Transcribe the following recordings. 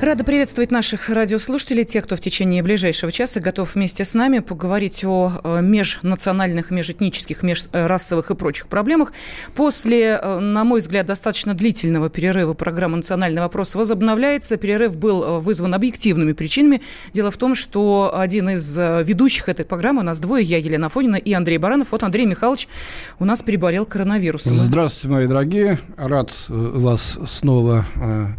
Рада приветствовать наших радиослушателей, тех, кто в течение ближайшего часа готов вместе с нами поговорить о э, межнациональных, межэтнических, межрасовых и прочих проблемах. После, э, на мой взгляд, достаточно длительного перерыва программа «Национальный вопрос» возобновляется. Перерыв был э, вызван объективными причинами. Дело в том, что один из ведущих этой программы, у нас двое, я, Елена Фонина и Андрей Баранов. Вот Андрей Михайлович у нас переболел коронавирусом. Здравствуйте, мои дорогие. Рад вас снова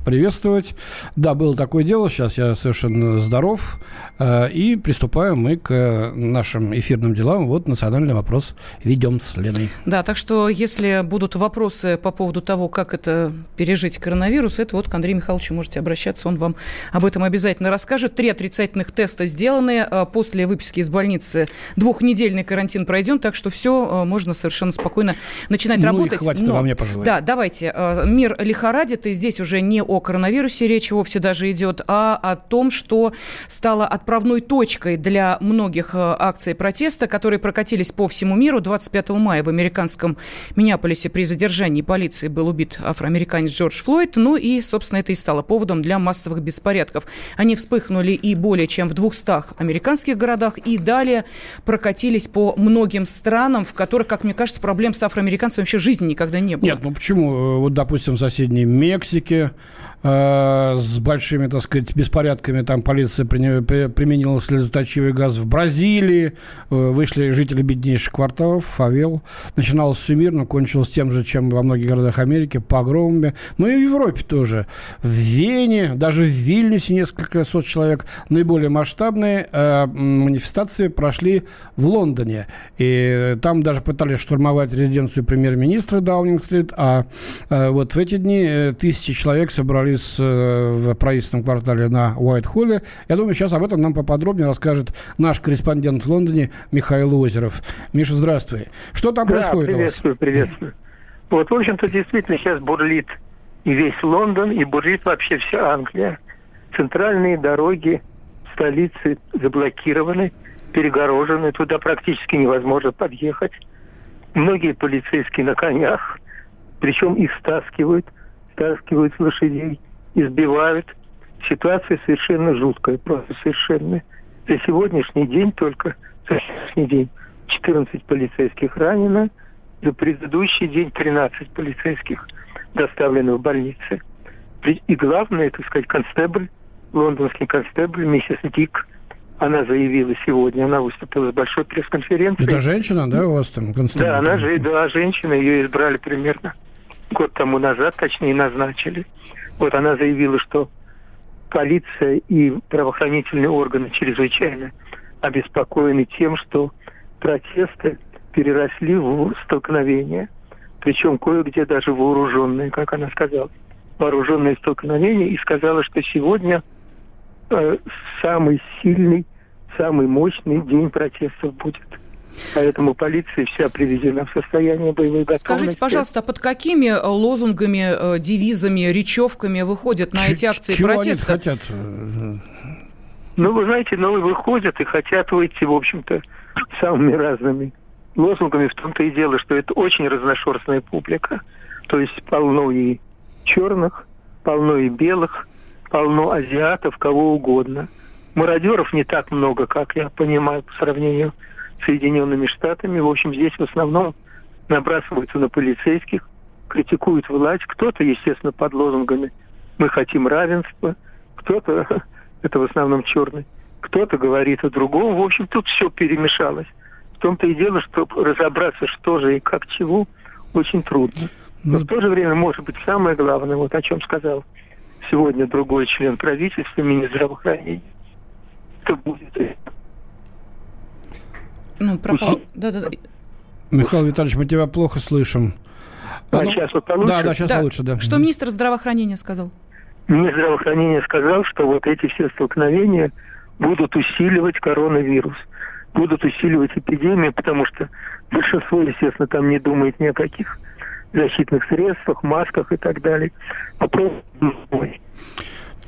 приветствовать. Да, был было такое дело, сейчас я совершенно здоров, э, и приступаем мы к нашим эфирным делам. Вот национальный вопрос ведем с Леной. Да, так что если будут вопросы по поводу того, как это пережить коронавирус, это вот к Андрею Михайловичу можете обращаться, он вам об этом обязательно расскажет. Три отрицательных теста сделаны, э, после выписки из больницы двухнедельный карантин пройден, так что все э, можно совершенно спокойно начинать ну работать. Хватит Но, во мне пожелать. Да, давайте. Мир лихорадит, и здесь уже не о коронавирусе речь вовсе даже даже идет, а о том, что стало отправной точкой для многих э, акций протеста, которые прокатились по всему миру. 25 мая в американском Миннеаполисе при задержании полиции был убит афроамериканец Джордж Флойд. Ну и, собственно, это и стало поводом для массовых беспорядков. Они вспыхнули и более чем в 200 американских городах, и далее прокатились по многим странам, в которых, как мне кажется, проблем с афроамериканцами вообще жизни никогда не было. Нет, ну почему? Вот, допустим, в соседней Мексике э, с большими, так сказать, беспорядками. Там полиция применила слезоточивый газ в Бразилии. Э, вышли жители беднейших кварталов, фавел. Начиналось все мирно, кончилось тем же, чем во многих городах Америки, погромами. Ну и в Европе тоже. В Вене, даже в Вильнюсе несколько сот человек. Наиболее масштабные э, манифестации прошли в Лондоне. И там даже пытались штурмовать резиденцию премьер-министра Даунинг-стрит. А э, вот в эти дни э, тысячи человек собрались собрались э, в правительственном квартале на Уайт-Холле. Я думаю, сейчас об этом нам поподробнее расскажет наш корреспондент в Лондоне Михаил Озеров. Миша, здравствуй. Что там да, происходит приветствую, приветствую. Вот, в общем-то, действительно сейчас бурлит и весь Лондон, и бурлит вообще вся Англия. Центральные дороги столицы заблокированы, перегорожены, туда практически невозможно подъехать. Многие полицейские на конях, причем их стаскивают – стаскивают с лошадей, избивают. Ситуация совершенно жуткая, просто совершенно. За сегодняшний день только, за сегодняшний день 14 полицейских ранено, за предыдущий день 13 полицейских доставлено в больницы. И главное, так сказать, констебль, лондонский констебль, миссис Дик, она заявила сегодня, она выступила с большой пресс-конференцией. Это женщина, да, у вас там констебль? Да, она же, да, женщина, ее избрали примерно год тому назад, точнее, назначили. Вот она заявила, что полиция и правоохранительные органы чрезвычайно обеспокоены тем, что протесты переросли в столкновения, причем кое-где даже вооруженные, как она сказала, вооруженные столкновения, и сказала, что сегодня э, самый сильный, самый мощный день протестов будет. Поэтому полиция вся приведена в состояние боевой готовности. Скажите, пожалуйста, а под какими э, лозунгами, э, девизами, речевками выходят на эти акции чего протеста? Они хотят? Ну, вы знаете, ну, выходят и хотят выйти, в общем-то, самыми разными лозунгами. В том-то и дело, что это очень разношерстная публика. То есть полно и черных, полно и белых, полно азиатов, кого угодно. Мародеров не так много, как я понимаю, по сравнению Соединенными Штатами. В общем, здесь в основном набрасываются на полицейских, критикуют власть. Кто-то, естественно, под лозунгами «мы хотим равенства», кто-то, это в основном черный, кто-то говорит о другом. В общем, тут все перемешалось. В том-то и дело, что разобраться, что же и как чего, очень трудно. Но в то же время, может быть, самое главное, вот о чем сказал сегодня другой член правительства, министр здравоохранения, это будет ну, пропал. Да, да, да. Михаил Витальевич, мы тебя плохо слышим. А, а ну, сейчас вот получше? Да, да, сейчас да. лучше, да. Что министр здравоохранения сказал? Министр здравоохранения сказал, что вот эти все столкновения будут усиливать коронавирус, будут усиливать эпидемию, потому что большинство, естественно, там не думает ни о каких защитных средствах, масках и так далее. Вопрос другой.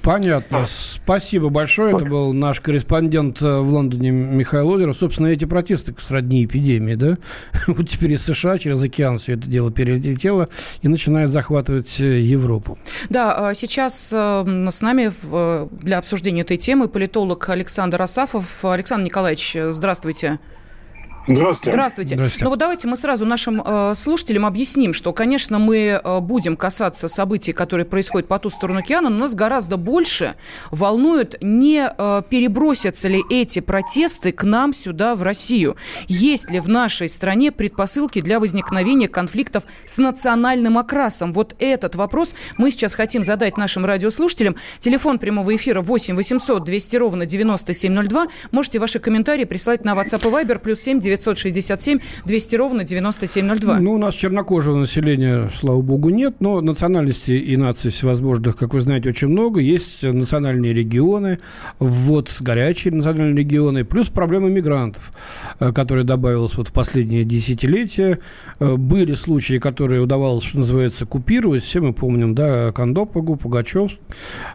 Понятно. Спасибо большое. Это был наш корреспондент э, в Лондоне Михаил Озеров. Собственно, эти протесты сродни эпидемии, да? Вот теперь из США через океан все это дело перелетело и начинает захватывать э, Европу. Да, а сейчас э, с нами для обсуждения этой темы политолог Александр Асафов. Александр Николаевич, здравствуйте. Здравствуйте. Здравствуйте. Здравствуйте. Ну вот давайте мы сразу нашим э, слушателям объясним, что, конечно, мы э, будем касаться событий, которые происходят по ту сторону океана, но нас гораздо больше волнует, не э, перебросятся ли эти протесты к нам сюда, в Россию. Есть ли в нашей стране предпосылки для возникновения конфликтов с национальным окрасом? Вот этот вопрос мы сейчас хотим задать нашим радиослушателям. Телефон прямого эфира 8 800 200 ровно 9702. Можете ваши комментарии прислать на WhatsApp и Viber плюс 7 967 200 ровно 9702. Ну, у нас чернокожего населения, слава богу, нет, но национальностей и наций всевозможных, как вы знаете, очень много. Есть национальные регионы, вот горячие национальные регионы, плюс проблема мигрантов, э, которая добавилась вот в последние десятилетия. Э, были случаи, которые удавалось, что называется, купировать. Все мы помним, да, Кондопогу, Пугачев,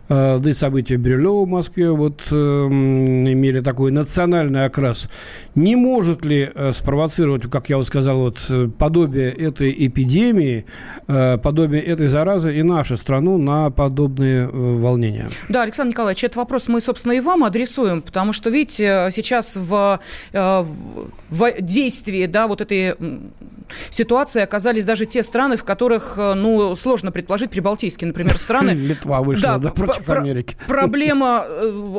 э, да и события Бирюлева в Москве вот имели такой национальный окрас. Не может ли Э, спровоцировать, как я вот сказал, вот, э, подобие этой эпидемии, э, подобие этой заразы и нашу страну на подобные волнения. Да, Александр Николаевич, этот вопрос мы, собственно, и вам адресуем, потому что, видите, сейчас в, в действии да, вот этой ситуации оказались даже те страны, в которых, ну, сложно предположить, прибалтийские, например, страны. Литва вышла, да, да против Америки. Проблема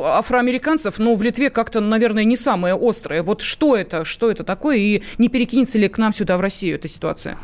афроамериканцев, ну, в Литве как-то, наверное, не самая острая. Вот что это? Что это это такое, и не перекинется ли к нам сюда, в Россию, эта ситуация?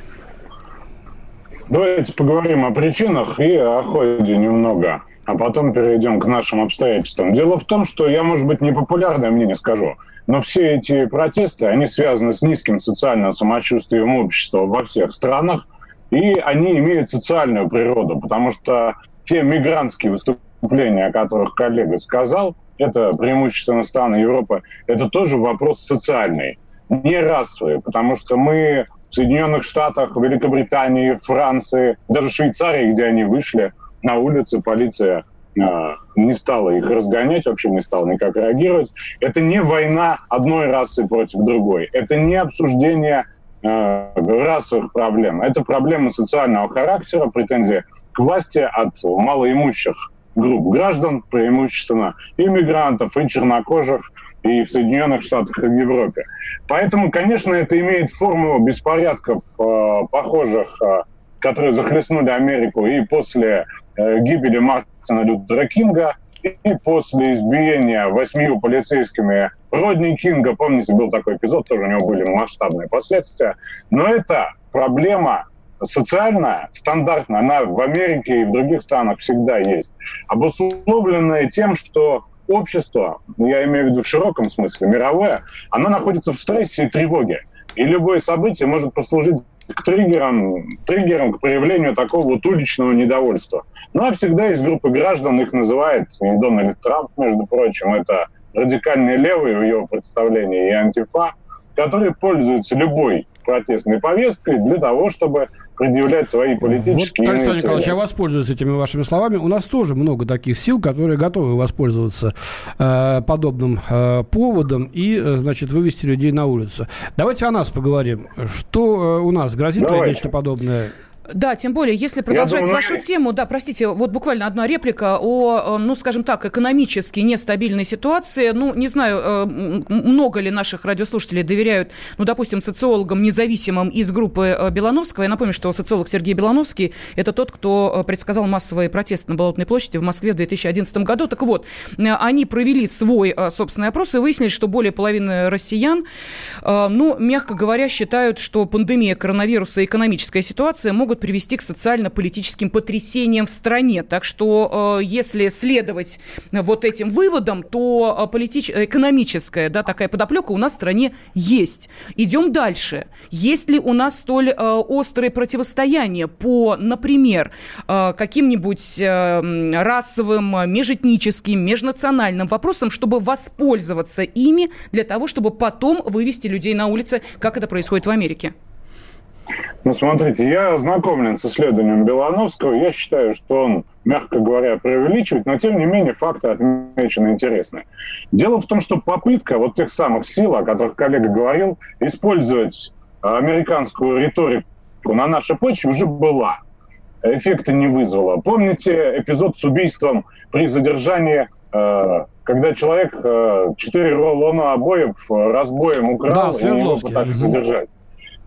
Давайте поговорим о причинах и о ходе немного, а потом перейдем к нашим обстоятельствам. Дело в том, что я, может быть, непопулярное мнение скажу, но все эти протесты, они связаны с низким социальным самочувствием общества во всех странах, и они имеют социальную природу, потому что те мигрантские выступления, о которых коллега сказал, это преимущественно страны Европы, это тоже вопрос социальный не расовые, потому что мы в Соединенных Штатах, Великобритании, Франции, даже Швейцарии, где они вышли на улицы, полиция э, не стала их разгонять, вообще не стала никак реагировать. Это не война одной расы против другой. Это не обсуждение э, расовых проблем. Это проблемы социального характера, претензии к власти от малоимущих групп граждан, преимущественно иммигрантов и чернокожих – и в Соединенных Штатах, и в Европе. Поэтому, конечно, это имеет форму беспорядков, э, похожих, э, которые захлестнули Америку и после э, гибели Мартина Лютера Кинга, и после избиения восьмию полицейскими Родни Кинга, помните, был такой эпизод, тоже у него были масштабные последствия. Но это проблема социальная, стандартная, она в Америке и в других странах всегда есть, обусловленная тем, что общество, я имею в виду в широком смысле, мировое, оно находится в стрессе и тревоге. И любое событие может послужить к триггерам, триггерам к проявлению такого вот уличного недовольства. Ну а всегда есть группы граждан, их называет и Дональд Трамп, между прочим, это радикальные левые в его представлении и антифа, которые пользуются любой протестной повесткой для того, чтобы предъявлять свои политические... Вот, Александр Николаевич, я воспользуюсь этими вашими словами. У нас тоже много таких сил, которые готовы воспользоваться э, подобным э, поводом и, э, значит, вывести людей на улицу. Давайте о нас поговорим. Что э, у нас? Грозит Давайте. ли нечто подобное? Да, тем более, если продолжать думаю, вашу тему, да, простите, вот буквально одна реплика о, ну, скажем так, экономически нестабильной ситуации. Ну, не знаю, э, много ли наших радиослушателей доверяют, ну, допустим, социологам независимым из группы э, Белановского. Я напомню, что социолог Сергей Белановский – это тот, кто э, предсказал массовые протесты на Болотной площади в Москве в 2011 году. Так вот, они провели свой собственный опрос и выяснили, что более половины россиян, ну, мягко говоря, считают, что пандемия коронавируса и экономическая ситуация могут могут привести к социально-политическим потрясениям в стране. Так что, э, если следовать вот этим выводам, то э, политич... экономическая да, такая подоплека у нас в стране есть. Идем дальше. Есть ли у нас столь э, острые противостояния по, например, каким-нибудь расовым, межэтническим, межнациональным вопросам, чтобы воспользоваться ими для того, чтобы потом вывести людей на улицы, как это происходит в Америке? Ну, смотрите, я ознакомлен с исследованием Белановского. Я считаю, что он, мягко говоря, преувеличивает, но, тем не менее, факты отмечены интересные. Дело в том, что попытка вот тех самых сил, о которых коллега говорил, использовать американскую риторику на нашей почве уже была. Эффекта не вызвала. Помните эпизод с убийством при задержании э, когда человек э, четыре рулона обоев разбоем украл да, и его пытались задержать.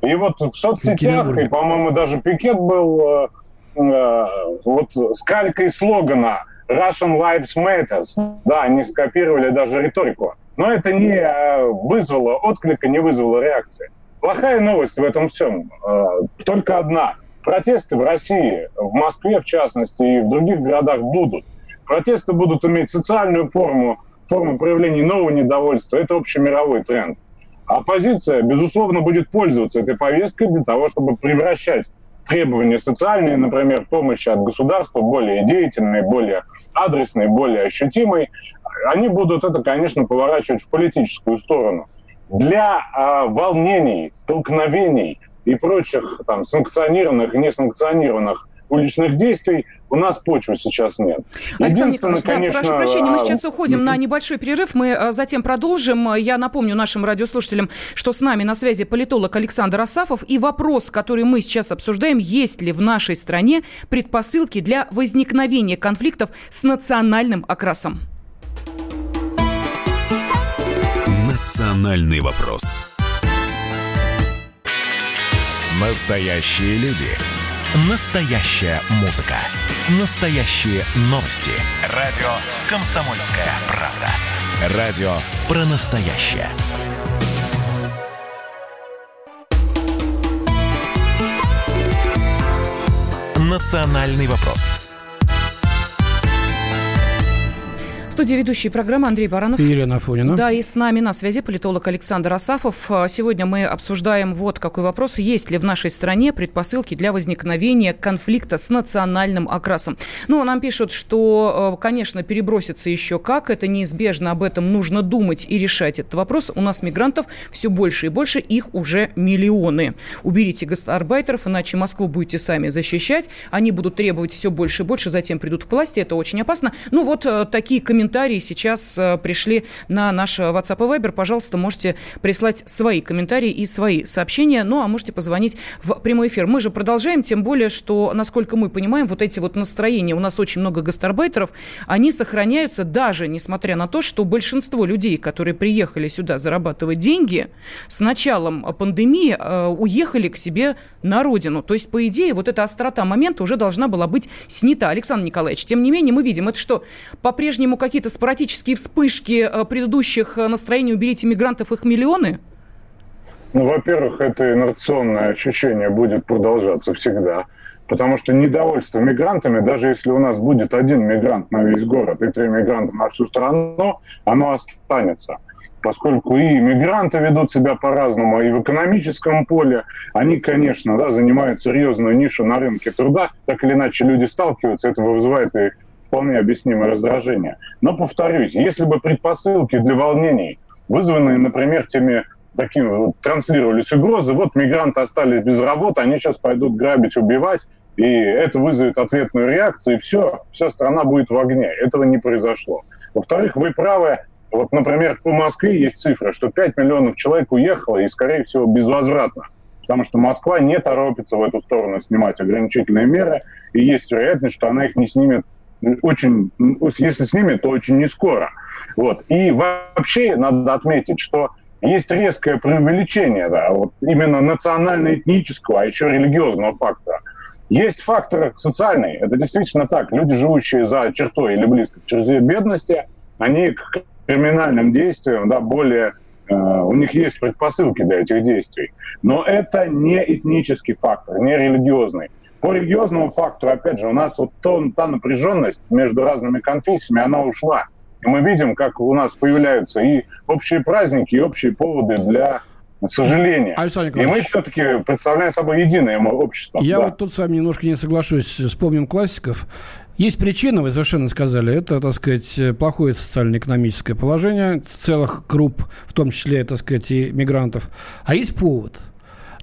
И вот в соцсетях, и, по-моему, даже пикет был э, э, вот с калькой слогана Russian Lives Matters. Да, они скопировали даже риторику. Но это не э, вызвало отклика, не вызвало реакции. Плохая новость в этом всем. Э, только одна. Протесты в России, в Москве в частности, и в других городах будут. Протесты будут иметь социальную форму, форму проявления нового недовольства. Это общемировой тренд. Оппозиция, безусловно, будет пользоваться этой повесткой для того, чтобы превращать требования социальные, например, помощи от государства, более деятельные, более адресные, более ощутимые, они будут это, конечно, поворачивать в политическую сторону. Для э, волнений, столкновений и прочих там, санкционированных несанкционированных уличных действий у нас почвы сейчас нет. Александр Николаевич, да, конечно, прошу прощения, мы а, сейчас уходим на небольшой перерыв, мы а, затем продолжим. Я напомню нашим радиослушателям, что с нами на связи политолог Александр Асафов, и вопрос, который мы сейчас обсуждаем, есть ли в нашей стране предпосылки для возникновения конфликтов с национальным окрасом? Национальный вопрос. Настоящие люди. Настоящая музыка. Настоящие новости. Радио «Комсомольская правда». Радио про настоящее. «Национальный вопрос» студии ведущий программы Андрей Баранов. И Елена Афонина. Да, и с нами на связи политолог Александр Асафов. А, сегодня мы обсуждаем вот какой вопрос. Есть ли в нашей стране предпосылки для возникновения конфликта с национальным окрасом? Ну, нам пишут, что, а, конечно, перебросится еще как. Это неизбежно, об этом нужно думать и решать этот вопрос. У нас мигрантов все больше и больше, их уже миллионы. Уберите гастарбайтеров, иначе Москву будете сами защищать. Они будут требовать все больше и больше, затем придут к власти. Это очень опасно. Ну, вот а, такие комментарии комментарии сейчас э, пришли на наш WhatsApp и Viber. Пожалуйста, можете прислать свои комментарии и свои сообщения. Ну, а можете позвонить в прямой эфир. Мы же продолжаем, тем более, что, насколько мы понимаем, вот эти вот настроения, у нас очень много гастарбайтеров, они сохраняются даже несмотря на то, что большинство людей, которые приехали сюда зарабатывать деньги, с началом пандемии э, уехали к себе на родину. То есть, по идее, вот эта острота момента уже должна была быть снята. Александр Николаевич, тем не менее, мы видим, это что, по-прежнему какие какие-то спорадические вспышки э, предыдущих э, настроений «уберите мигрантов, их миллионы»? Ну, во-первых, это инерционное ощущение будет продолжаться всегда. Потому что недовольство мигрантами, даже если у нас будет один мигрант на весь город и три мигранта на всю страну, оно останется. Поскольку и мигранты ведут себя по-разному, и в экономическом поле они, конечно, да, занимают серьезную нишу на рынке труда, так или иначе люди сталкиваются, это вызывает и вполне объяснимое раздражение. Но, повторюсь, если бы предпосылки для волнений, вызванные, например, теми такими, вот, транслировались угрозы, вот мигранты остались без работы, они сейчас пойдут грабить, убивать, и это вызовет ответную реакцию, и все, вся страна будет в огне. Этого не произошло. Во-вторых, вы правы, вот, например, по Москве есть цифра, что 5 миллионов человек уехало, и, скорее всего, безвозвратно. Потому что Москва не торопится в эту сторону снимать ограничительные меры, и есть вероятность, что она их не снимет очень, если снимет, то очень не скоро. Вот. И вообще надо отметить, что есть резкое преувеличение да, вот именно национально-этнического, а еще религиозного фактора. Есть фактор социальный. Это действительно так. Люди, живущие за чертой или близко к черте бедности, они к криминальным действиям да, более э, у них есть предпосылки для этих действий. Но это не этнический фактор, не религиозный. По религиозному фактору, опять же, у нас вот то, та напряженность между разными конфессиями, она ушла. И мы видим, как у нас появляются и общие праздники, и общие поводы для сожаления. И мы все-таки представляем собой единое общество. Я да. вот тут с вами немножко не соглашусь. Вспомним классиков. Есть причина, вы совершенно сказали, это, так сказать, плохое социально-экономическое положение целых групп, в том числе, так сказать, и мигрантов. А есть повод –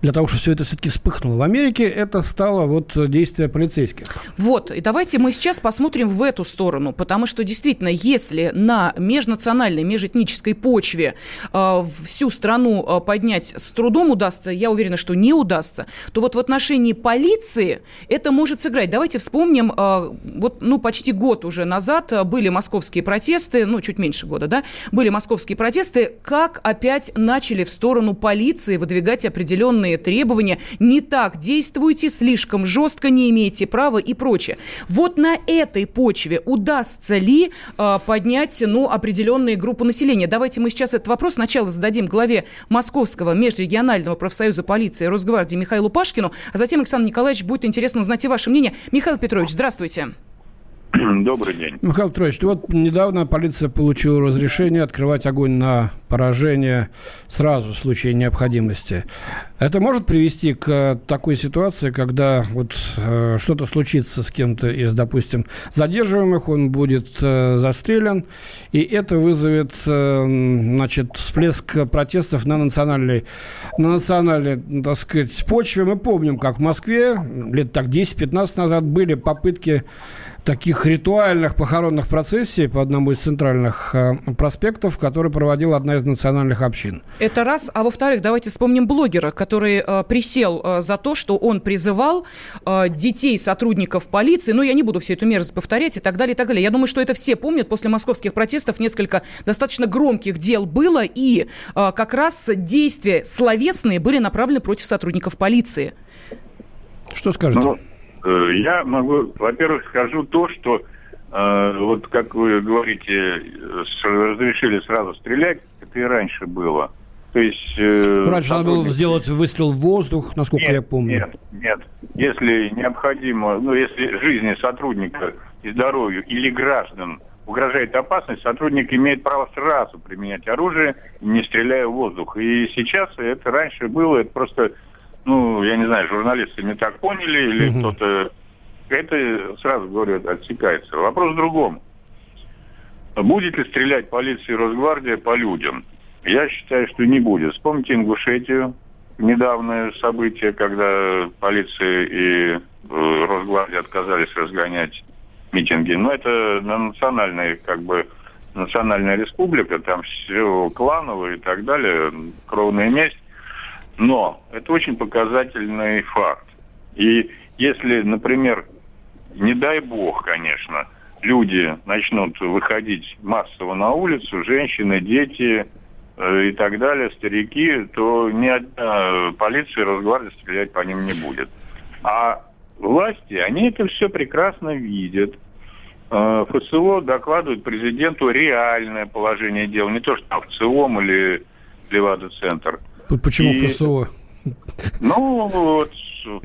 для того, чтобы все это все-таки вспыхнуло. В Америке это стало вот действие полицейских. Вот, и давайте мы сейчас посмотрим в эту сторону, потому что действительно, если на межнациональной, межэтнической почве э, всю страну э, поднять с трудом удастся, я уверена, что не удастся, то вот в отношении полиции это может сыграть. Давайте вспомним, э, вот, ну, почти год уже назад были московские протесты, ну, чуть меньше года, да, были московские протесты, как опять начали в сторону полиции выдвигать определенные требования. Не так действуйте, слишком жестко не имеете права и прочее. Вот на этой почве удастся ли э, поднять, ну, определенные группы населения? Давайте мы сейчас этот вопрос сначала зададим главе Московского межрегионального профсоюза полиции Росгвардии Михаилу Пашкину, а затем, Александр Николаевич, будет интересно узнать и ваше мнение. Михаил Петрович, здравствуйте. Добрый день. Михаил Петрович, вот недавно полиция получила разрешение открывать огонь на поражение сразу в случае необходимости. Это может привести к такой ситуации, когда вот э, что-то случится с кем-то из, допустим, задерживаемых, он будет э, застрелен, и это вызовет, э, значит, всплеск протестов на национальной, на национальной, так сказать, почве. Мы помним, как в Москве лет так 10-15 назад были попытки таких ритуальных похоронных процессий по одному из центральных э, проспектов, который проводила одна из национальных общин. Это раз. А во-вторых, давайте вспомним блогера, который э, присел э, за то, что он призывал э, детей сотрудников полиции, ну, я не буду всю эту мерзость повторять и так далее, и так далее. Я думаю, что это все помнят. После московских протестов несколько достаточно громких дел было, и э, как раз действия словесные были направлены против сотрудников полиции. Что скажете? Ну, я могу, во-первых, скажу то, что э, вот как вы говорите, разрешили сразу стрелять, это и раньше было. То есть... Э, раньше надо было сделать выстрел в воздух, насколько нет, я помню. Нет, нет. Если необходимо, ну, если жизни сотрудника и здоровью или граждан угрожает опасность, сотрудник имеет право сразу применять оружие, не стреляя в воздух. И сейчас это раньше было, это просто ну, я не знаю, журналисты не так поняли или угу. кто-то... Это, сразу говорю, отсекается. Вопрос в другом. Будет ли стрелять полиция и Росгвардия по людям? Я считаю, что не будет. Вспомните Ингушетию, недавнее событие, когда полиция и э, Росгвардия отказались разгонять митинги. Но это на национальной, как бы, национальная республика, там все кланово и так далее, кровная месть. Но это очень показательный факт. И если, например, не дай бог, конечно, люди начнут выходить массово на улицу, женщины, дети э, и так далее, старики, то ни одна полиция и Росгвардия стрелять по ним не будет. А власти, они это все прекрасно видят. Э, ФСО докладывает президенту реальное положение дел, не то что в ЦИОМ или Левада-центр. Почему и... ФСО? Ну, вот,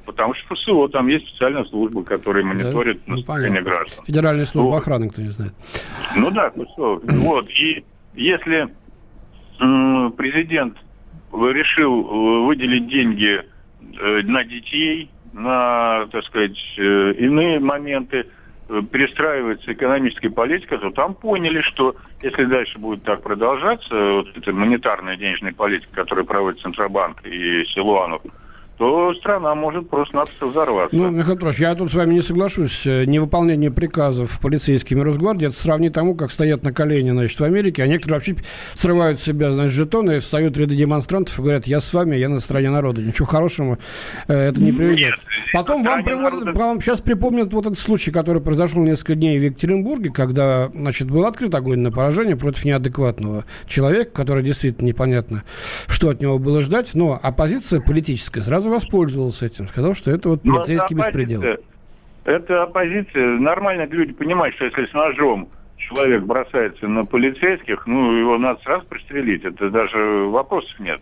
потому что ФСО, там есть специальная служба, которая мониторит да? настроение ну, граждан. Федеральная служба вот. охраны, кто не знает. Ну да, ФСО. вот, и если президент решил э, выделить деньги э, на детей, на, так сказать, э, иные моменты, перестраивается экономическая политика, то там поняли, что если дальше будет так продолжаться, вот эта монетарная денежная политика, которую проводит Центробанк и Силуанов, то страна может просто-напросто взорваться. Ну, Михаил Петрович, я тут с вами не соглашусь. Невыполнение приказов полицейскими Росгвардии, это сравнить тому, как стоят на колени, значит, в Америке, а некоторые вообще срывают с себя, значит, жетоны, встают в ряды демонстрантов и говорят, я с вами, я на стороне народа. Ничего хорошего э, это не приведет. Нет, Потом вам, приводят, народа... вам сейчас припомнят вот этот случай, который произошел несколько дней в Екатеринбурге, когда, значит, был открыт огонь на поражение против неадекватного человека, который действительно непонятно, что от него было ждать, но оппозиция политическая сразу воспользовался этим, сказал, что это вот полицейский это беспредел. Это оппозиция. Нормально люди понимают, что если с ножом человек бросается на полицейских, ну, его надо сразу пристрелить. Это даже вопросов нет.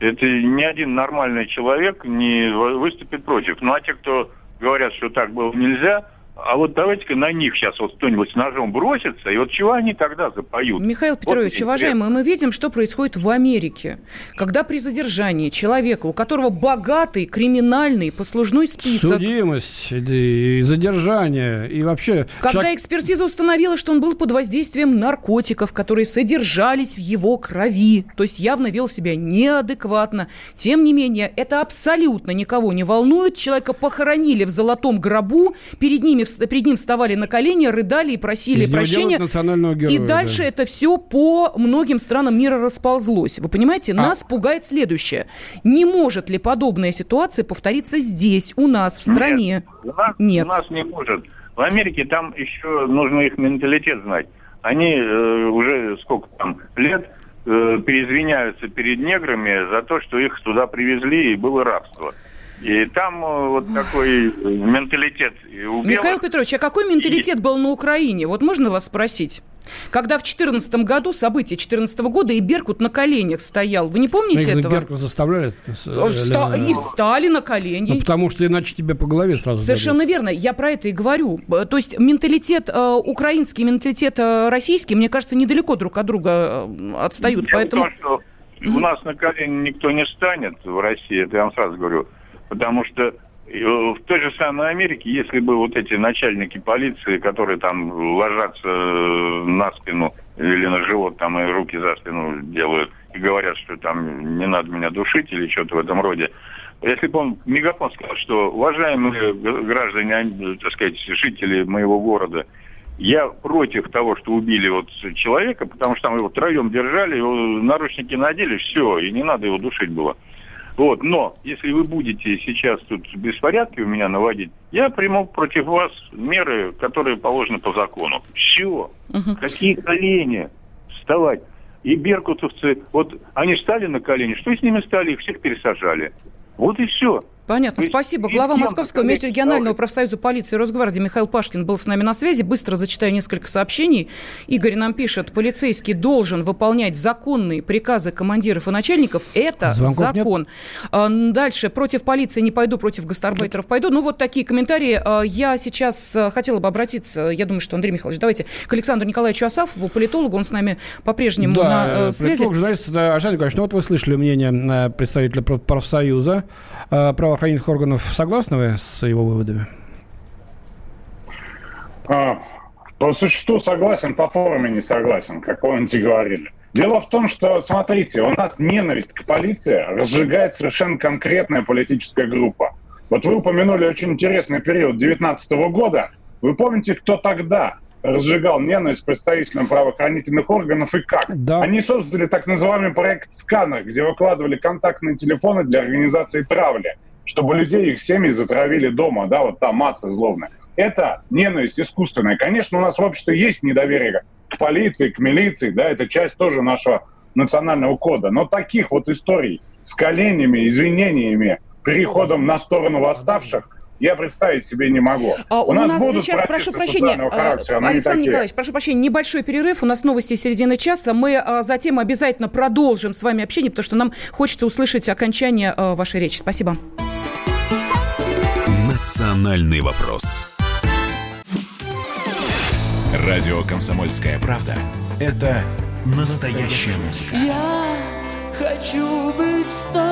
Это ни один нормальный человек не выступит против. Ну, а те, кто говорят, что так было нельзя, а вот давайте-ка на них сейчас вот кто-нибудь с ножом бросится, и вот чего они тогда запоют? Михаил Петрович, вот уважаемый, мы видим, что происходит в Америке. Когда при задержании человека, у которого богатый криминальный послужной список... Судимость, и задержание, и вообще... Когда человек... экспертиза установила, что он был под воздействием наркотиков, которые содержались в его крови, то есть явно вел себя неадекватно, тем не менее, это абсолютно никого не волнует. Человека похоронили в золотом гробу, перед ними ними, перед ним вставали на колени, рыдали и просили прощения. Героя, и дальше да. это все по многим странам мира расползлось. Вы понимаете, а... нас пугает следующее. Не может ли подобная ситуация повториться здесь, у нас, в стране? Нет. У нас, Нет. У нас не может. В Америке там еще нужно их менталитет знать. Они э, уже сколько там лет э, переизвиняются перед неграми за то, что их туда привезли и было рабство. И там э, вот такой э, менталитет. Михаил Петрович, а какой менталитет был на Украине? Вот можно вас спросить? Когда в 2014 году, события 2014 года, и Беркут на коленях стоял. Вы не помните ну, этого? Беркут заставляли. Вста- и встали на колени. Ну, потому что иначе тебе по голове сразу Совершенно дадут. верно. Я про это и говорю. То есть менталитет э, украинский, менталитет э, российский, мне кажется, недалеко друг от друга э, отстают. Дело поэтому... том, что у нас на колени никто не станет в России, это я вам сразу говорю. Потому что э, в той же самой Америке, если бы вот эти начальники полиции, которые там ложатся э, на спину или на живот, там и руки за спину делают, и говорят, что там не надо меня душить или что-то в этом роде, если бы он, Мегафон сказал, что уважаемые граждане, так сказать, жители моего города, я против того, что убили вот человека, потому что там его троем держали, его наручники надели, все, и не надо его душить было. Вот, но если вы будете сейчас тут беспорядки у меня наводить, я приму против вас меры, которые положены по закону. Все. Угу. Какие колени вставать? И беркутовцы, вот они стали на колени, что с ними стали? Их всех пересажали. Вот и все. Понятно, спасибо. Глава Московского межрегионального профсоюза полиции Росгвардии Михаил Пашкин был с нами на связи. Быстро зачитаю несколько сообщений. Игорь нам пишет, полицейский должен выполнять законные приказы командиров и начальников. Это Звонков закон. Нет? Дальше, против полиции не пойду, против гастарбайтеров пойду. Ну, вот такие комментарии. А, я сейчас э, хотела бы обратиться, я думаю, что, Андрей Михайлович, давайте к Александру Николаевичу Асафову, политологу. Он с нами по-прежнему да, на э, связи. Политолог, журналист, да, Александр Николаевич, ну вот вы слышали мнение э, представителя профсоюза правоохранительных органов согласны вы с его выводами? А, по существу согласен, по форме не согласен, как помните говорили. Дело в том, что, смотрите, у нас ненависть к полиции разжигает совершенно конкретная политическая группа. Вот вы упомянули очень интересный период 2019 года. Вы помните, кто тогда разжигал ненависть представителям правоохранительных органов и как. Да. Они создали так называемый проект «Сканер», где выкладывали контактные телефоны для организации травли, чтобы людей их семьи затравили дома, да, вот та масса злобная. Это ненависть искусственная. Конечно, у нас в обществе есть недоверие к полиции, к милиции, да, это часть тоже нашего национального кода. Но таких вот историй с коленями, извинениями, переходом на сторону восставших – я представить себе не могу. А, у, у нас, нас сейчас, прошу прощения, а, Александр Николаевич, прошу прощения, небольшой перерыв. У нас новости середины часа. Мы а, затем обязательно продолжим с вами общение, потому что нам хочется услышать окончание а, вашей речи. Спасибо. Национальный вопрос. Радио «Комсомольская правда» — это настоящая музыка. Я хочу быть с тобой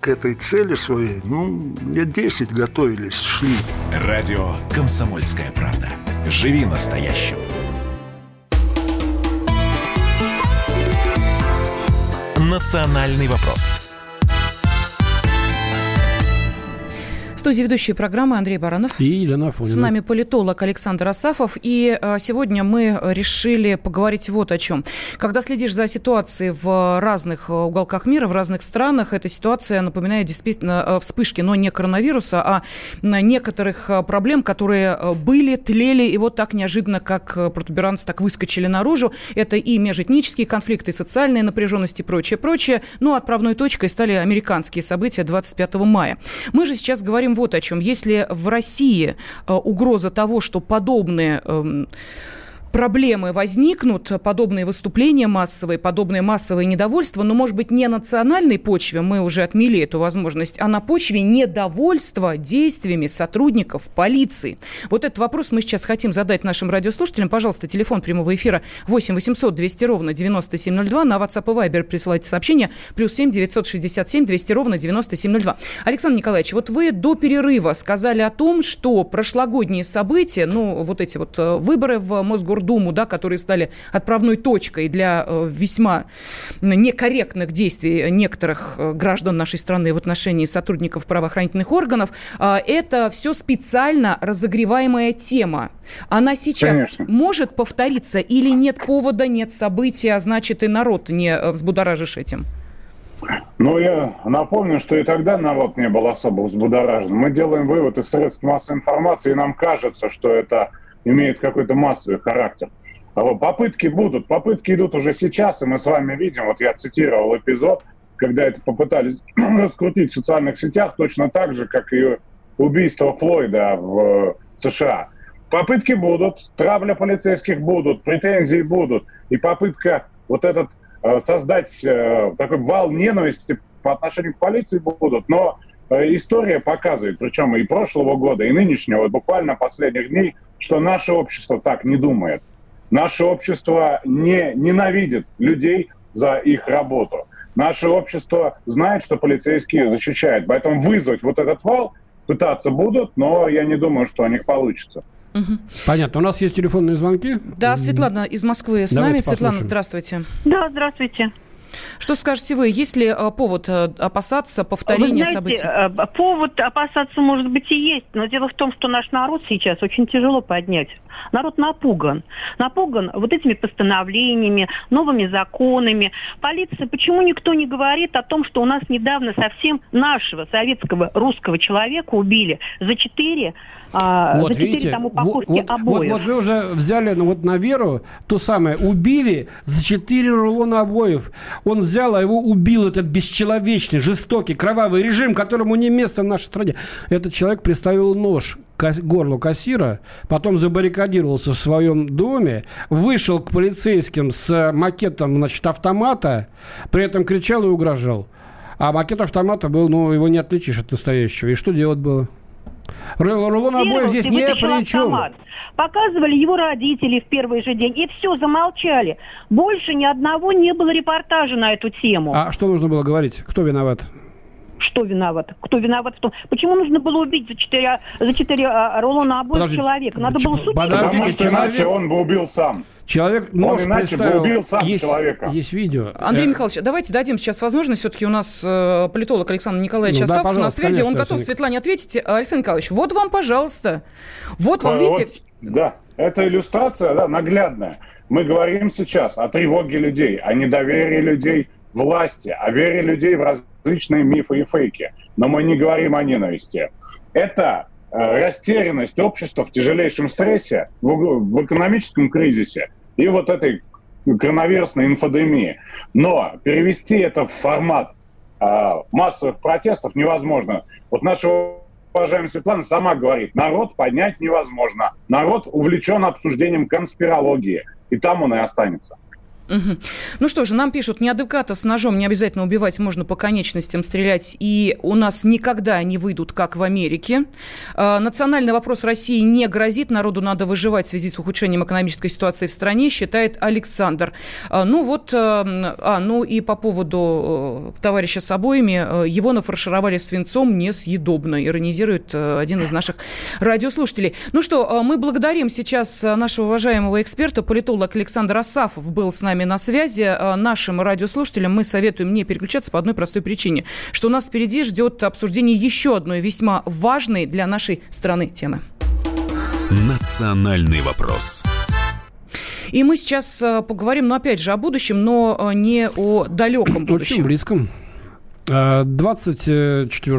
к этой цели своей, ну, лет 10 готовились, шли. Радио «Комсомольская правда». Живи настоящим. Национальный вопрос студии ведущие программы Андрей Баранов. И Елена Афонина. С нами политолог Александр Асафов. И э, сегодня мы решили поговорить вот о чем. Когда следишь за ситуацией в разных э, уголках мира, в разных странах, эта ситуация напоминает действительно э, вспышки, но не коронавируса, а некоторых проблем, которые были, тлели, и вот так неожиданно, как протуберанцы, так выскочили наружу. Это и межэтнические конфликты, и социальные напряженности, и прочее, прочее. Ну, отправной точкой стали американские события 25 мая. Мы же сейчас говорим вот о чем. Если в России э, угроза того, что подобные эм, проблемы возникнут, подобные выступления массовые, подобное массовое недовольство, но, может быть, не на национальной почве, мы уже отмели эту возможность, а на почве недовольства действиями сотрудников полиции. Вот этот вопрос мы сейчас хотим задать нашим радиослушателям. Пожалуйста, телефон прямого эфира 8 800 200 ровно 9702. На WhatsApp и Viber присылайте сообщение. Плюс 7 967 200 ровно 9702. Александр Николаевич, вот вы до перерыва сказали о том, что прошлогодние события, ну, вот эти вот э, выборы в Мосгордуму, да, которые стали отправной точкой для э, весьма некорректных действий некоторых э, граждан нашей страны в отношении сотрудников правоохранительных органов, а, это все специально разогреваемая тема. Она сейчас Конечно. может повториться или нет повода, нет события, а значит и народ не э, взбудоражишь этим? Ну, я напомню, что и тогда народ не был особо взбудоражен. Мы делаем вывод из средств массовой информации, и нам кажется, что это имеет какой-то массовый характер. А Попытки будут, попытки идут уже сейчас, и мы с вами видим, вот я цитировал эпизод, когда это попытались раскрутить в социальных сетях, точно так же, как и убийство Флойда в США. Попытки будут, травля полицейских будут, претензии будут, и попытка вот этот э, создать э, такой вал ненависти по отношению к полиции будут, но э, история показывает, причем и прошлого года, и нынешнего, вот буквально последних дней, что наше общество так не думает. Наше общество не ненавидит людей за их работу. Наше общество знает, что полицейские защищают. Поэтому вызвать вот этот вал пытаться будут, но я не думаю, что у них получится. Понятно. У нас есть телефонные звонки. Да, Светлана из Москвы с Давайте нами. Светлана, послушаем. здравствуйте. Да, здравствуйте. Что скажете вы? Есть ли э, повод э, опасаться повторения Вы знаете, событий? э, повод опасаться, может быть, и есть, но дело в том, что наш народ сейчас очень тяжело поднять. Народ напуган. Напуган вот этими постановлениями, новыми законами. Полиция, почему никто не говорит о том, что у нас недавно совсем нашего советского русского человека убили за четыре а, Вот за четыре видите, там вот, упаковки вот, вот, обоев. вот вы уже взяли ну, вот на веру то самое, убили за 4 рулона обоев. Он взял, а его убил этот бесчеловечный, жестокий, кровавый режим, которому не место в нашей стране. Этот человек приставил нож к горлу кассира, потом забаррикадировался в своем доме, вышел к полицейским с макетом значит, автомата, при этом кричал и угрожал. А макет автомата был, ну, его не отличишь от настоящего. И что делать было? Ру- Рулон обоев здесь не при чем. автомат. Показывали его родители в первый же день, и все, замолчали. Больше ни одного не было репортажа на эту тему. А что нужно было говорить? Кто виноват? Что виноват? Кто виноват в том? Почему нужно было убить за четыре, за четыре а, рулона обоев Подожди, человека? Надо было судить. подождите, Потому что человек- иначе он бы убил сам. Человек нож иначе бы убил сам есть, человека. Есть видео. Андрей Э, Михайлович, давайте дадим сейчас возможность. Все-таки у нас э, политолог Александр Николаевич Ну да, Асафов на связи. Он конечно, готов Александр Светлане ответить. Александр Николаевич, вот вам, пожалуйста. Вот вам, А, видите, вот, да, это иллюстрация, да, наглядная. Мы говорим сейчас о тревоге людей, о недоверии людей власти, о вере людей в различные мифы и фейки. Но мы не говорим о ненависти. Это э, растерянность общества в тяжелейшем стрессе, в, в экономическом кризисе и вот этой коронавирусной инфодемии. Но перевести это в формат э, массовых протестов невозможно. Вот наша уважаемая Светлана сама говорит, народ поднять невозможно. Народ увлечен обсуждением конспирологии. И там он и останется. Мгм. Ну что же, нам пишут, неадеквата с ножом не обязательно убивать, можно по конечностям стрелять, и у нас никогда не выйдут, как в Америке. А, Национальный вопрос России не грозит, народу надо выживать в связи с ухудшением экономической ситуации в стране, считает Александр. А, Ну вот, а, а, ну и по поводу э, товарища с обоими, э, его нафаршировали свинцом несъедобно, иронизирует э, один из наших радиослушателей. Ну что, э, мы благодарим сейчас э, нашего уважаемого эксперта, политолог Александр Асафов был с нами нами на связи. Э, Нашим радиослушателям мы советуем не переключаться по одной простой причине, что у нас впереди ждет обсуждение еще одной весьма важной для нашей страны темы. «Национальный вопрос». И мы сейчас э, поговорим, ну, опять же, о будущем, но э, не о далеком Очень будущем. близком. А, 24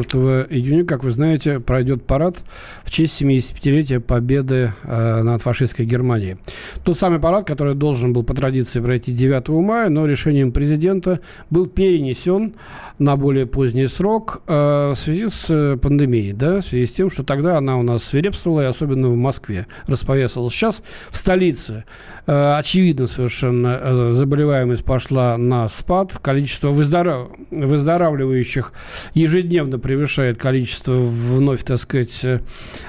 июня, как вы знаете, пройдет парад в честь 75-летия победы э, над фашистской Германией. Тот самый парад, который должен был по традиции пройти 9 мая, но решением президента был перенесен на более поздний срок э, в связи с пандемией, да, в связи с тем, что тогда она у нас свирепствовала, и особенно в Москве распоясалась. Сейчас в столице очевидно совершенно заболеваемость пошла на спад, количество выздоров... выздоравливающих ежедневно превышает количество вновь, так сказать, э,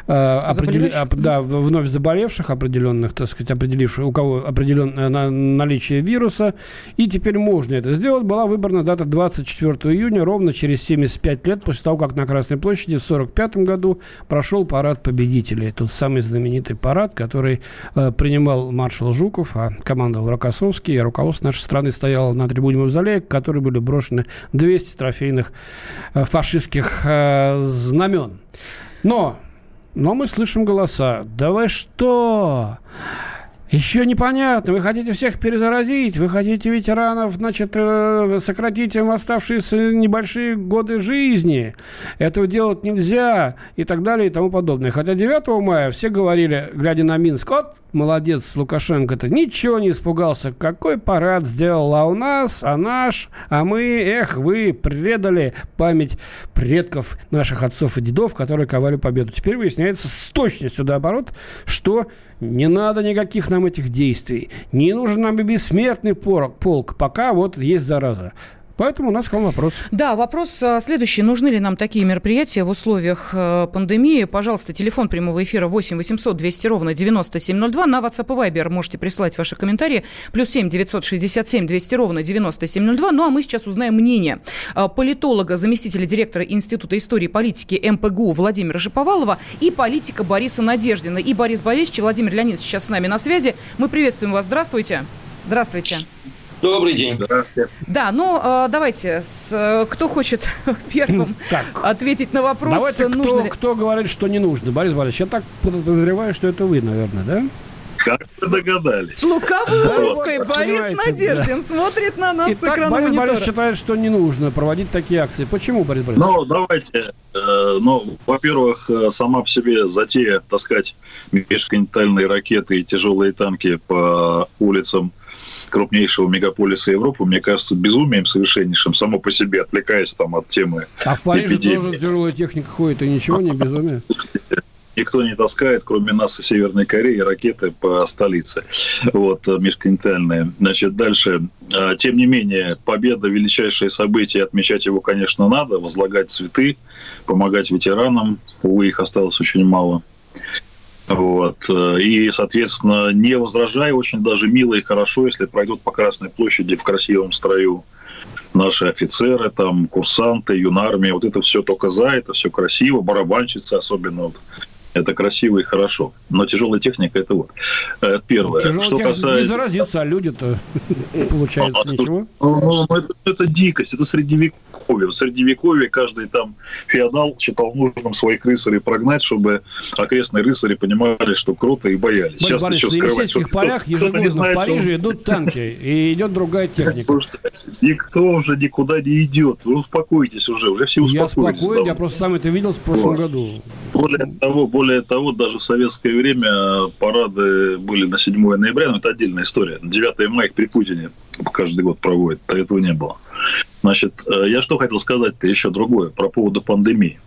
определи- оп- да, вновь заболевших определенных, так сказать, определивших, у кого определенное на- наличие вируса. И теперь можно это сделать. Была выбрана дата 24 июня, ровно через 75 лет после того, как на Красной площади в 45 году прошел парад победителей. Тот самый знаменитый парад, который э, принимал маршал Жуков, а командовал Рокоссовский, и руководство нашей страны стояло на трибуне Мавзолея, к которой были брошены 200 трофейных э, фашистских э, знамен. Но, но мы слышим голоса. Да вы что? Еще непонятно. Вы хотите всех перезаразить, вы хотите ветеранов, значит, э, сократить им оставшиеся небольшие годы жизни. Этого делать нельзя и так далее и тому подобное. Хотя 9 мая все говорили, глядя на Минск, вот молодец Лукашенко-то, ничего не испугался. Какой парад сделал, а у нас, а наш, а мы, эх, вы предали память предков наших отцов и дедов, которые ковали победу. Теперь выясняется с точностью наоборот, что не надо никаких нам этих действий. Не нужен нам и бессмертный порок, полк, пока вот есть зараза. Поэтому у нас к вам вопрос. Да, вопрос а, следующий. Нужны ли нам такие мероприятия в условиях э, пандемии? Пожалуйста, телефон прямого эфира 8 800 200 ровно 9702. На WhatsApp и Viber можете прислать ваши комментарии. Плюс 7 967 200 ровно 9702. Ну, а мы сейчас узнаем мнение а, политолога, заместителя директора Института истории и политики МПГУ Владимира Шиповалова и политика Бориса Надеждина. И Борис Борисович, и Владимир Леонидович сейчас с нами на связи. Мы приветствуем вас. Здравствуйте. Здравствуйте. Добрый день. Здравствуйте. Да, ну э, давайте, с, э, кто хочет первым Так. ответить на вопрос, Давайте, нужно кто, ли- кто говорит, что не нужно. Борис Борисович, я так подозреваю, что это вы, наверное, да? Как вы догадались? С лукавой Да, улыбкой Борис Надеждин смотрит на нас с Итак, экрана Борис монитора. Борисович считает, что не нужно проводить такие акции. Почему, Борис Борисович? Ну, давайте. э, ну, во-первых, э, сама по себе затея таскать межконтинентальные ракеты и тяжелые танки по улицам крупнейшего мегаполиса Европы, мне кажется, безумием совершеннейшим, само по себе, отвлекаясь там от темы а в Париже эпидемии. тоже тяжелая техника ходит, и ничего, не безумие. Никто не таскает, кроме нас и Северной Кореи, ракеты по столице. Вот, э, межконтинентальные. Значит, дальше. А, Тем не менее, победа – величайшее событие. Отмечать его, конечно, надо. Возлагать цветы, помогать ветеранам. Увы, их осталось очень мало. Вот. э, И, соответственно, не возражаю, очень даже мило и хорошо, если пройдут по Красной площади в красивом строю наши офицеры, там, курсанты, юнармия, вот это все только за, это все красиво, барабанщицы особенно, вот, это красиво и хорошо. Но тяжелая техника это вот. Э, Первое. Тяжело что тех- не касается... заразиться, а люди-то, получается, А, ничего. Ну, ну, это, это дикость, это средневековье. В средневековье каждый там феодал считал нужным своих рыцарей прогнать, чтобы окрестные рыцари понимали, что круто и боялись. Борис Борисович, ничего на Елисейских полях ежегодно в знает, что Париже он- идут танки, и идет другая техника. Никто уже никуда не идет. Вы успокойтесь уже, уже все Я успокоились. спокоен, я просто сам это видел в прошлом году. Более того, более того, даже в советское время парады были на 7 ноября, но это отдельная история. 9 мая при Путине каждый год проводят, а этого не было. Значит, э, я что хотел сказать-то еще другое про поводу пандемии.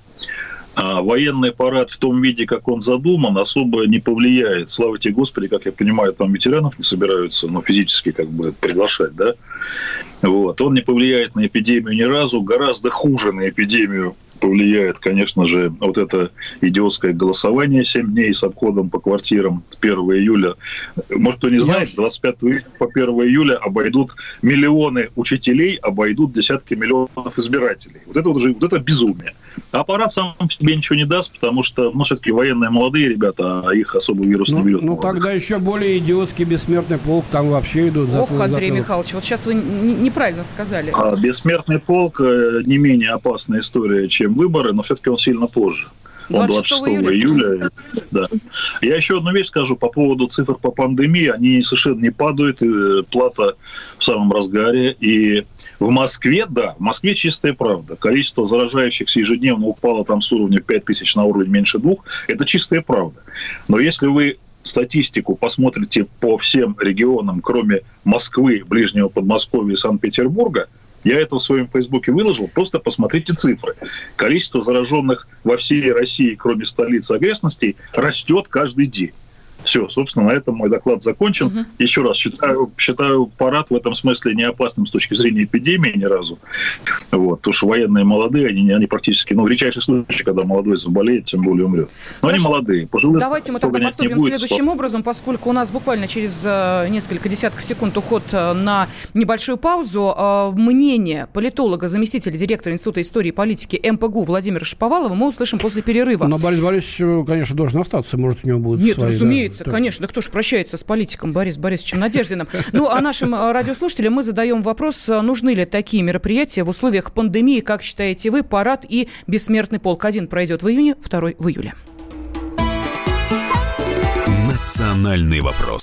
А военный парад в том виде, как он задуман, особо не повлияет. Слава тебе, Господи, как я понимаю, там ветеранов не собираются, ну, физически как бы приглашать, да? Вот. Он не повлияет на эпидемию ни разу. Гораздо хуже на эпидемию повлияет, конечно же, вот это идиотское голосование 7 дней с обходом по квартирам 1 июля. Может, кто не знает, уж- 25 июля по 1 июля обойдут миллионы учителей, обойдут десятки миллионов избирателей. Вот это вот уже вот это безумие. Аппарат сам себе ничего не даст, потому что, ну, все-таки военные молодые ребята, а их особо вирус ну, не берет. Ну, тогда еще более идиотский бессмертный полк там вообще идут. Ох, за, Андрей за Михайлович, вот сейчас вы неправильно сказали. А, бессмертный полк э, не менее опасная история, чем выборы, но все-таки он сильно позже. Он 26 июля. июля. Да. Я еще одну вещь скажу по поводу цифр по пандемии. Они совершенно не падают, и плата в самом разгаре. И в Москве, да, в Москве чистая правда. Количество заражающихся ежедневно упало там с уровня 5 тысяч на уровень меньше двух. Это чистая правда. Но если вы статистику посмотрите по всем регионам, кроме Москвы, Ближнего Подмосковья и Санкт-Петербурга – я это в своем фейсбуке выложил, просто посмотрите цифры. Количество зараженных во всей России, кроме столицы окрестностей, растет каждый день. Все, собственно, на этом мой доклад закончен. Угу. Еще раз, считаю, считаю парад в этом смысле не опасным с точки зрения эпидемии ни разу. Вот, потому что военные молодые, они, они практически, ну, в редчайший случай, когда молодой заболеет, тем более умрет. Но Хорошо. они молодые. Пожилых Давайте мы тогда поступим будет, следующим слава. образом, поскольку у нас буквально через э, несколько десятков секунд уход э, на небольшую паузу. Э, мнение политолога, заместителя директора Института истории и политики МПГУ Владимира Шаповалова мы услышим после перерыва. Но Борис Борисович, конечно, должен остаться, может, у него будут Нет, свои, разумеется, разумеется, так. конечно. Да кто же прощается с политиком Борис Борисовичем Надеждиным? Ну, а нашим э, радиослушателям мы задаем вопрос, э, нужны ли такие мероприятия в условиях пандемии, как считаете вы, парад и бессмертный полк. Один пройдет в июне, второй в июле. Национальный вопрос.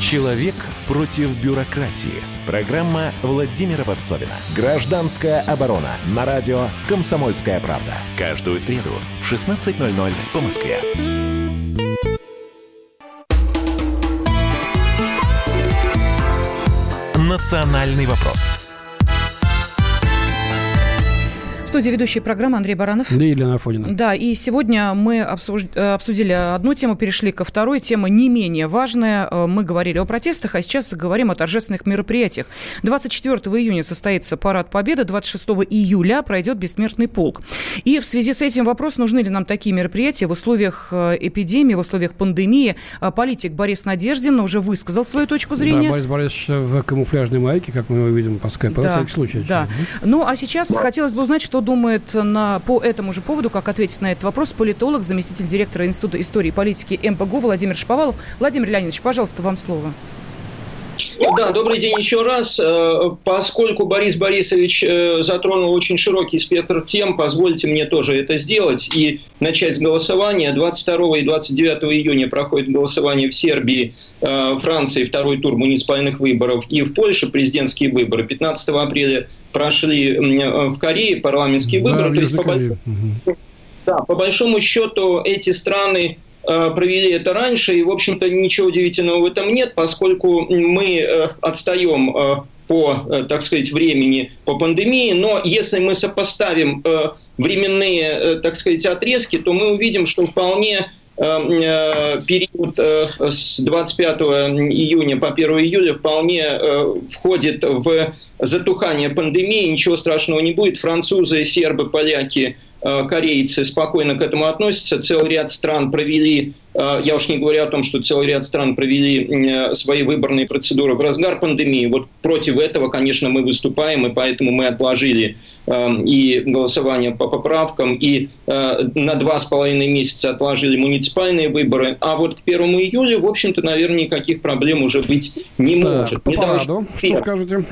Человек против бюрократии. Программа Владимира Варсовина. Гражданская оборона. На радио «Комсомольская правда». Каждую среду в 16.00 по Москве. Национальный вопрос студии ведущий программы Андрей Баранов. Да, Елена Афонина. Да, и сегодня мы обсудили одну тему, перешли ко второй. Тема не менее важная. Э, мы говорили о протестах, а сейчас говорим о торжественных мероприятиях. 24 июня состоится парад Победы, 26 июля пройдет Бессмертный полк. И в связи с этим вопрос, нужны ли нам такие мероприятия в условиях э, эпидемии, в условиях пандемии. Э, политик Борис Надеждин уже высказал свою точку зрения. Да, Борис Борисович в камуфляжной майке, как мы его видим по скайпу, да, на всякий случай. Да. Ну, а сейчас хотелось бы узнать, что думает на, по этому же поводу, как ответить на этот вопрос, политолог, заместитель директора Института истории и политики МПГУ Владимир Шповалов. Владимир Леонидович, пожалуйста, вам слово. Да, добрый день еще раз. Э, поскольку Борис Борисович э, затронул очень широкий спектр тем, позвольте мне тоже это сделать и начать с голосования. 22 и 29 июня проходит голосование в Сербии, э, Франции, второй тур муниципальных выборов, и в Польше президентские выборы. 15 апреля прошли в Корее парламентские выборы. Да, То есть, по большому, да, по большому счету эти страны провели это раньше, и, в общем-то, ничего удивительного в этом нет, поскольку мы э, отстаем э, по, так сказать, времени по пандемии, но если мы сопоставим временные, так сказать, отрезки, то мы увидим, что вполне период с 25 июня по 1 июля вполне входит в затухание пандемии, ничего страшного не будет. Французы, сербы, поляки Э, корейцы спокойно к этому относятся. Целый ряд стран провели, э, я уж не говорю о том, что целый ряд стран провели э, свои выборные процедуры в разгар пандемии. Вот против этого, конечно, мы выступаем, и поэтому мы отложили и голосование по поправкам, и на два с половиной месяца отложили муниципальные выборы. А вот к первому июля, в общем-то, наверное, никаких проблем уже быть не так, может. По параду, что скажете?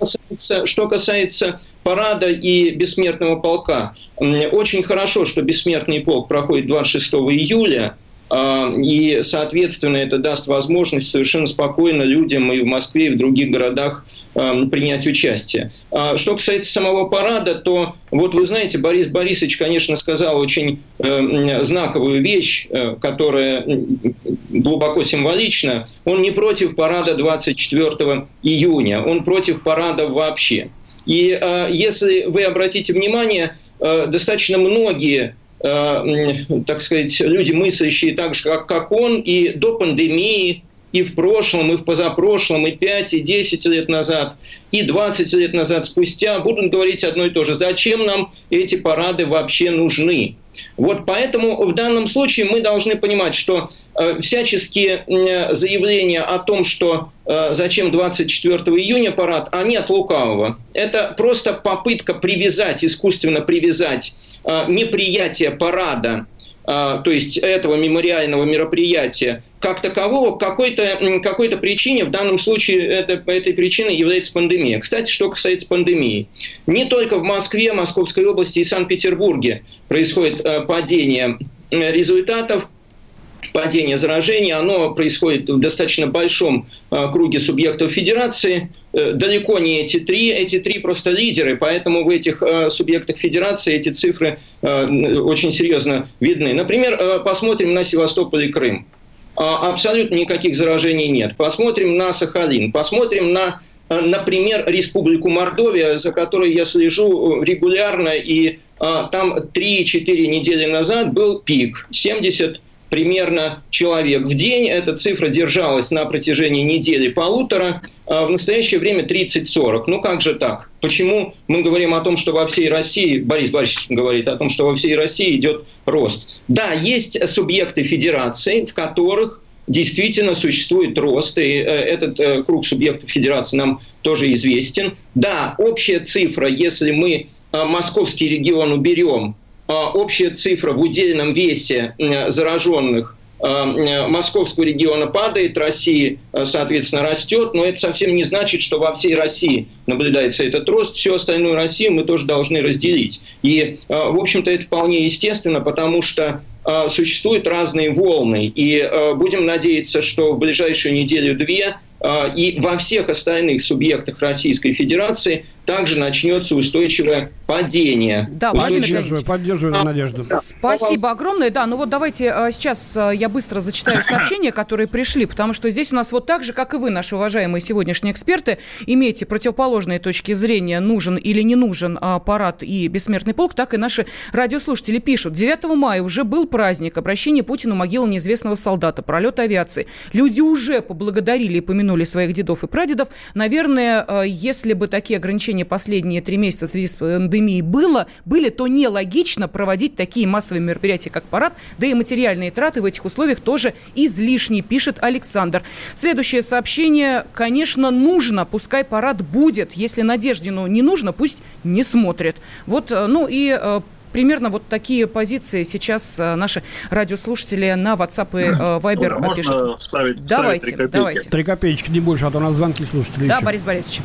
касается, что касается парада и бессмертного полка, очень хорошо, что бессмертный полк проходит 26 июля, И, соответственно, это даст возможность совершенно спокойно людям и в Москве, и в других городах а, принять участие. А Что касается самого парада, то вот вы знаете, Борис Борисович, конечно, сказал очень э, знаковую вещь, э, которая глубоко символична. Он не против парада 24 июня, он против парада вообще. И э, если вы обратите внимание, э, достаточно многие так сказать, люди, мыслящие так же, как, как он, и до пандемии, и в прошлом, и в позапрошлом, и 5, и 10 лет назад, и 20 лет назад спустя будут говорить одно и то же. Зачем нам эти парады вообще нужны? Вот поэтому в данном случае мы должны понимать, что э, всяческие э, заявления о том, что э, зачем 24 июня парад, они от лукавого. Это просто попытка привязать, искусственно привязать э, неприятие парада то есть этого мемориального мероприятия, как такового, какой-то м, какой-то причине, в данном случае это, этой причиной является пандемия. Кстати, что касается пандемии. Не только в Москве, Московской области и Санкт-Петербурге происходит э, падение э, результатов, падение заражения, оно происходит в достаточно большом э, круге субъектов федерации. Э, далеко не эти три, эти три просто лидеры, поэтому в этих э, субъектах федерации эти цифры э, очень серьезно видны. Например, посмотрим на Севастополь и Крым. А, Абсолютно никаких заражений нет. Посмотрим на Сахалин, посмотрим на например, Республику Мордовия, за которой я слежу э, регулярно, и а, там 3-4 недели назад был пик, 70 примерно человек в день. Эта цифра держалась на протяжении недели-полутора. А в настоящее время 30-40. Ну как же так? Почему мы говорим о том, что во всей России, Борис Борисович говорит о том, что во всей России идет рост? Да, есть субъекты федерации, в которых действительно существует рост, и э, этот э, круг субъектов федерации нам тоже известен. Да, общая цифра, если мы э, московский регион уберем, общая цифра в удельном весе зараженных московского региона падает, России, соответственно, растет, но это совсем не значит, что во всей России наблюдается этот рост. Всю остальную Россию мы тоже должны разделить. И, в общем-то, это вполне естественно, потому что существуют разные волны. И будем надеяться, что в ближайшую неделю-две и во всех остальных субъектах Российской Федерации также начнется устойчивое падение. Да, поддерживаю, поддерживаю надежду. Спасибо огромное. Да, ну вот давайте а, сейчас а, я быстро зачитаю сообщения, которые пришли, потому что здесь у нас вот так же, как и вы, наши уважаемые сегодняшние эксперты, имеете противоположные точки зрения, нужен или не нужен аппарат и бессмертный полк, так и наши радиослушатели пишут. 9 мая уже был праздник, обращение Путину могила неизвестного солдата, пролет авиации. Люди уже поблагодарили и помянули своих дедов и прадедов. Наверное, а, если бы такие ограничения последние три месяца в связи с пандемией было, были, то нелогично проводить такие массовые мероприятия, как парад, да и материальные траты в этих условиях тоже излишни, пишет Александр. Следующее сообщение. Конечно, нужно, пускай парад будет. Если Надеждину не нужно, пусть не смотрит. Вот, э, ну и э, Примерно вот такие позиции сейчас э, наши радиослушатели на WhatsApp и Viber Можно пишут. вставить, давайте, вставить три копейки? давайте. Три копеечки, не больше, а то у нас звонки слушателей Да, еще. Борис Борисович.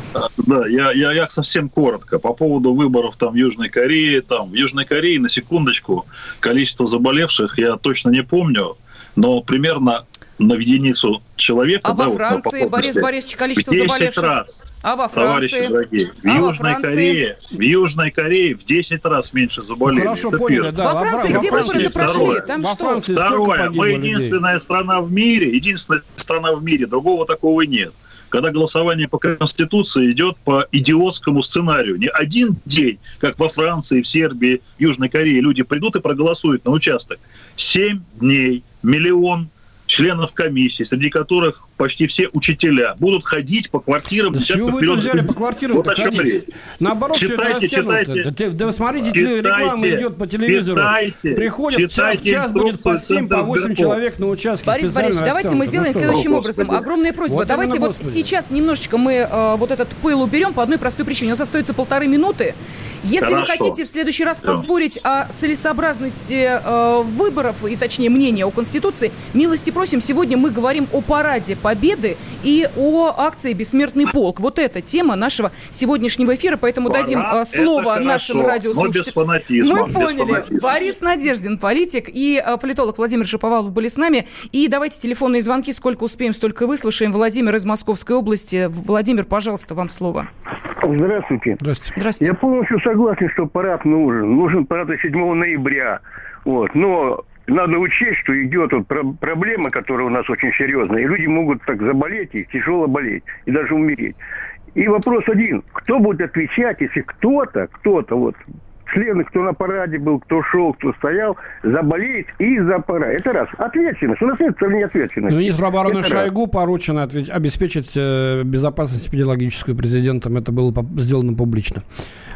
Да, я, я, я совсем коротко. По поводу выборов там в Южной Корее. Там, в Южной Корее, на секундочку, количество заболевших я точно не помню, но примерно на единицу человека... А да, во вот, Франции, плотности, Борис Борисович, количество в 10 заболевших? раз, А во товарищи Франции? дорогие. В А во Южной Франции? Корее, в Южной Корее в 10 раз меньше заболели. хорошо Это поняли, первое. да. Во Франции, Во где выборы прошли? второе. Там Во что? Франции Второе. Мы людей? единственная страна в мире, единственная страна в мире, другого такого нет. Когда голосование по Конституции идет по идиотскому сценарию. Не один день, как во Франции, в Сербии, Южной Корее, люди придут и проголосуют на участок. Семь дней, миллион членов комиссии, среди которых почти все учителя, будут ходить по квартирам. Да чего вы это миллионов взяли по квартирам Вот о чем ходить? речь. Наоборот, все это Читайте, читайте. Да, ты- да вы смотрите, Читайте, реклама идет по телевизору. читайте, Приходят, час, читайте час будет по инструкцию 7, по 8 Центробанка. человек на участке. Борис Борисович, давайте мы растянуто. сделаем Ну вы. следующим О, образом. Господи. Огромная просьба. Вот давайте вот Господи. сейчас немножечко мы э, вот этот пыл уберем по одной простой причине. У нас остается полторы минуты. Если вы Хорошо. хотите в следующий раз поспорить о целесообразности э, выборов, и точнее мнения о Конституции, милости просим. Сегодня мы говорим о параде Победы и о акции «Бессмертный полк». Вот это тема нашего сегодняшнего эфира, поэтому Парад дадим а, это слово хорошо, нашим но радиослушателям. без фанатизма, Мы без поняли. фанатизма. Борис Надеждин, политик и а, политолог Владимир Шаповалов были с нами. И давайте телефонные звонки, сколько успеем, столько выслушаем. Владимир из Московской области. Владимир, пожалуйста, вам слово. Здравствуйте. Здравствуйте. Я полностью согласен, что парад нужен. Нужен парад и 7 ноября. Вот. Но надо учесть, что идет вот про- проблема, которая у нас очень серьезная, и люди могут так заболеть и тяжело болеть, и даже умереть. И вопрос один. Кто будет отвечать, если кто-то, кто-то, вот, члены, кто на параде был, кто шел, кто стоял, заболеет из-за парада. Это раз. Ответственность. У нас нет страны ответственности. Министру обороны Это раз. Шойгу поручено отве- обеспечить э, безопасность эпидемиологическую президентом. Это было сделано публично.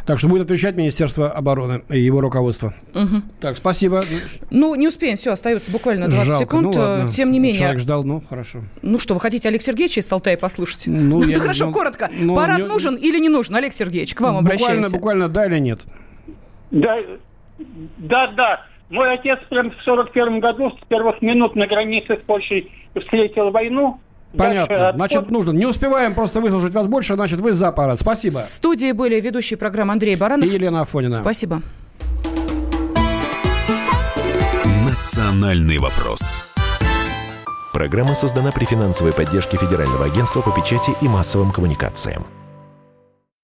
Так что будет отвечать Министерство обороны и его руководство. Мгм. Так, спасибо. Ну, не успеем, все, остается буквально 20 Жалко. секунд. Ну, ладно. Тем не менее, Человек ждал, ну, хорошо. Ну что, вы хотите Олег Сергеевича из Алтая послушать? Ну, я да хорошо, знаю. коротко. Ну, Парад не- нужен или не нужен? Олег Сергеевич, к вам буквально, обращаемся. буквально да или нет? Да, да, да. Мой отец прям в сорок первом году с первых минут на границе с Польшей встретил войну. Понятно. Значит, нужно. Не успеваем просто выслушать вас больше, значит, вы за парад. Спасибо. В студии были ведущие программы Андрей Баранов. И Елена Афонина. Спасибо. «Национальный вопрос». Программа создана при финансовой поддержке Федерального агентства по печати и массовым коммуникациям.